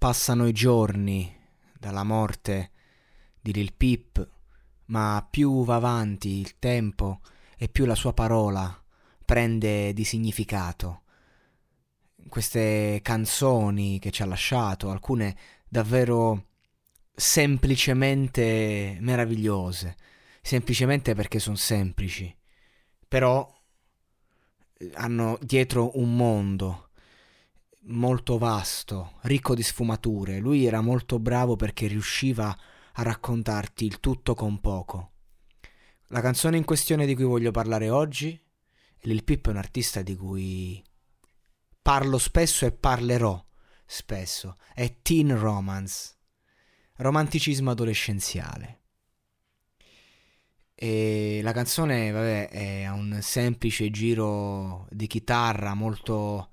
Passano i giorni dalla morte di Lil Peep, ma più va avanti il tempo e più la sua parola prende di significato. Queste canzoni che ci ha lasciato, alcune davvero semplicemente meravigliose, semplicemente perché sono semplici, però eh, hanno dietro un mondo molto vasto, ricco di sfumature. Lui era molto bravo perché riusciva a raccontarti il tutto con poco. La canzone in questione di cui voglio parlare oggi, Lil Pip è un artista di cui parlo spesso e parlerò spesso, è Teen Romance, romanticismo adolescenziale. E la canzone, vabbè, è un semplice giro di chitarra molto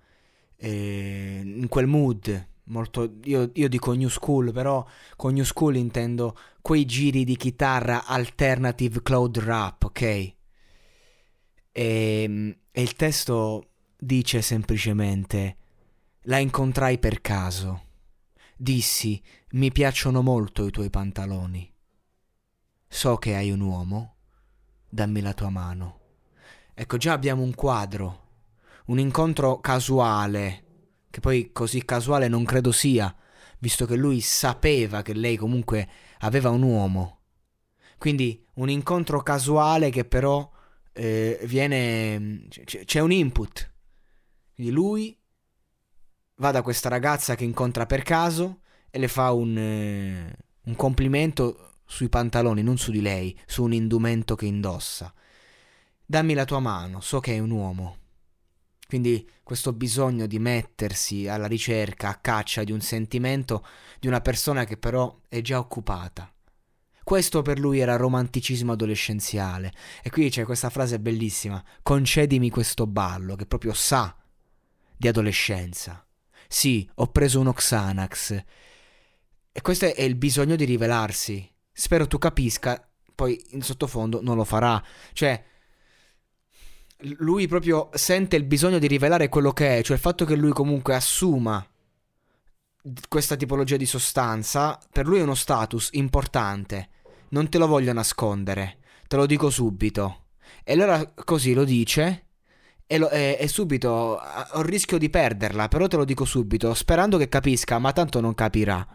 eh, in quel mood. Molto, io, io, dico new school, però con new school intendo quei giri di chitarra alternative cloud rap, ok? E, e il testo dice semplicemente: La incontrai per caso. Dissi: Mi piacciono molto i tuoi pantaloni. So che hai un uomo. Dammi la tua mano. Ecco, già abbiamo un quadro un incontro casuale, che poi così casuale non credo sia, visto che lui sapeva che lei comunque aveva un uomo. Quindi un incontro casuale che però eh, viene... C- c'è un input. Quindi lui va da questa ragazza che incontra per caso e le fa un, eh, un complimento sui pantaloni, non su di lei, su un indumento che indossa. Dammi la tua mano, so che è un uomo. Quindi questo bisogno di mettersi alla ricerca, a caccia di un sentimento di una persona che però è già occupata. Questo per lui era romanticismo adolescenziale. E qui c'è questa frase bellissima: concedimi questo ballo, che proprio sa di adolescenza. Sì, ho preso uno Xanax. E questo è il bisogno di rivelarsi. Spero tu capisca, poi in sottofondo non lo farà. Cioè, lui proprio sente il bisogno di rivelare quello che è, cioè il fatto che lui comunque assuma questa tipologia di sostanza, per lui è uno status importante. Non te lo voglio nascondere, te lo dico subito. E allora così lo dice e, lo, e, e subito ho il rischio di perderla, però te lo dico subito, sperando che capisca, ma tanto non capirà.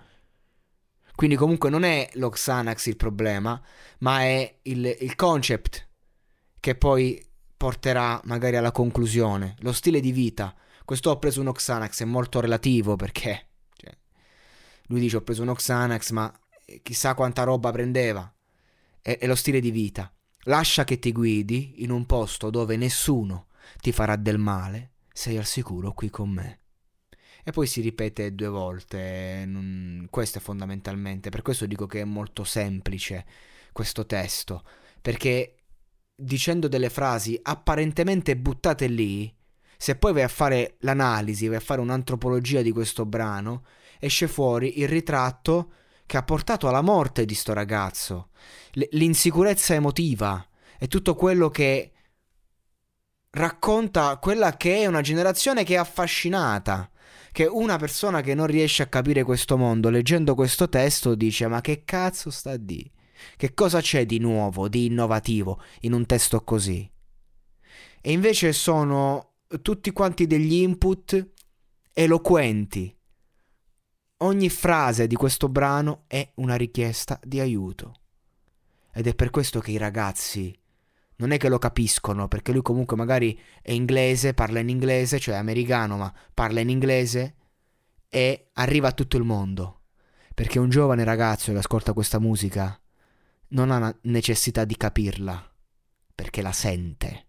Quindi comunque non è lo Xanax il problema, ma è il, il concept che poi porterà magari alla conclusione. Lo stile di vita. Questo ho preso uno Xanax è molto relativo perché cioè, lui dice ho preso uno Xanax ma chissà quanta roba prendeva. È, è lo stile di vita. Lascia che ti guidi in un posto dove nessuno ti farà del male. Sei al sicuro qui con me. E poi si ripete due volte. Non... Questo è fondamentalmente. Per questo dico che è molto semplice questo testo. Perché dicendo delle frasi apparentemente buttate lì, se poi vai a fare l'analisi, vai a fare un'antropologia di questo brano, esce fuori il ritratto che ha portato alla morte di sto ragazzo, L- l'insicurezza emotiva e tutto quello che racconta quella che è una generazione che è affascinata. Che una persona che non riesce a capire questo mondo leggendo questo testo dice: Ma che cazzo sta dire? Che cosa c'è di nuovo, di innovativo in un testo così? E invece sono tutti quanti degli input eloquenti. Ogni frase di questo brano è una richiesta di aiuto. Ed è per questo che i ragazzi non è che lo capiscono, perché lui comunque magari è inglese, parla in inglese, cioè americano, ma parla in inglese e arriva a tutto il mondo. Perché un giovane ragazzo che ascolta questa musica non ha necessità di capirla, perché la sente.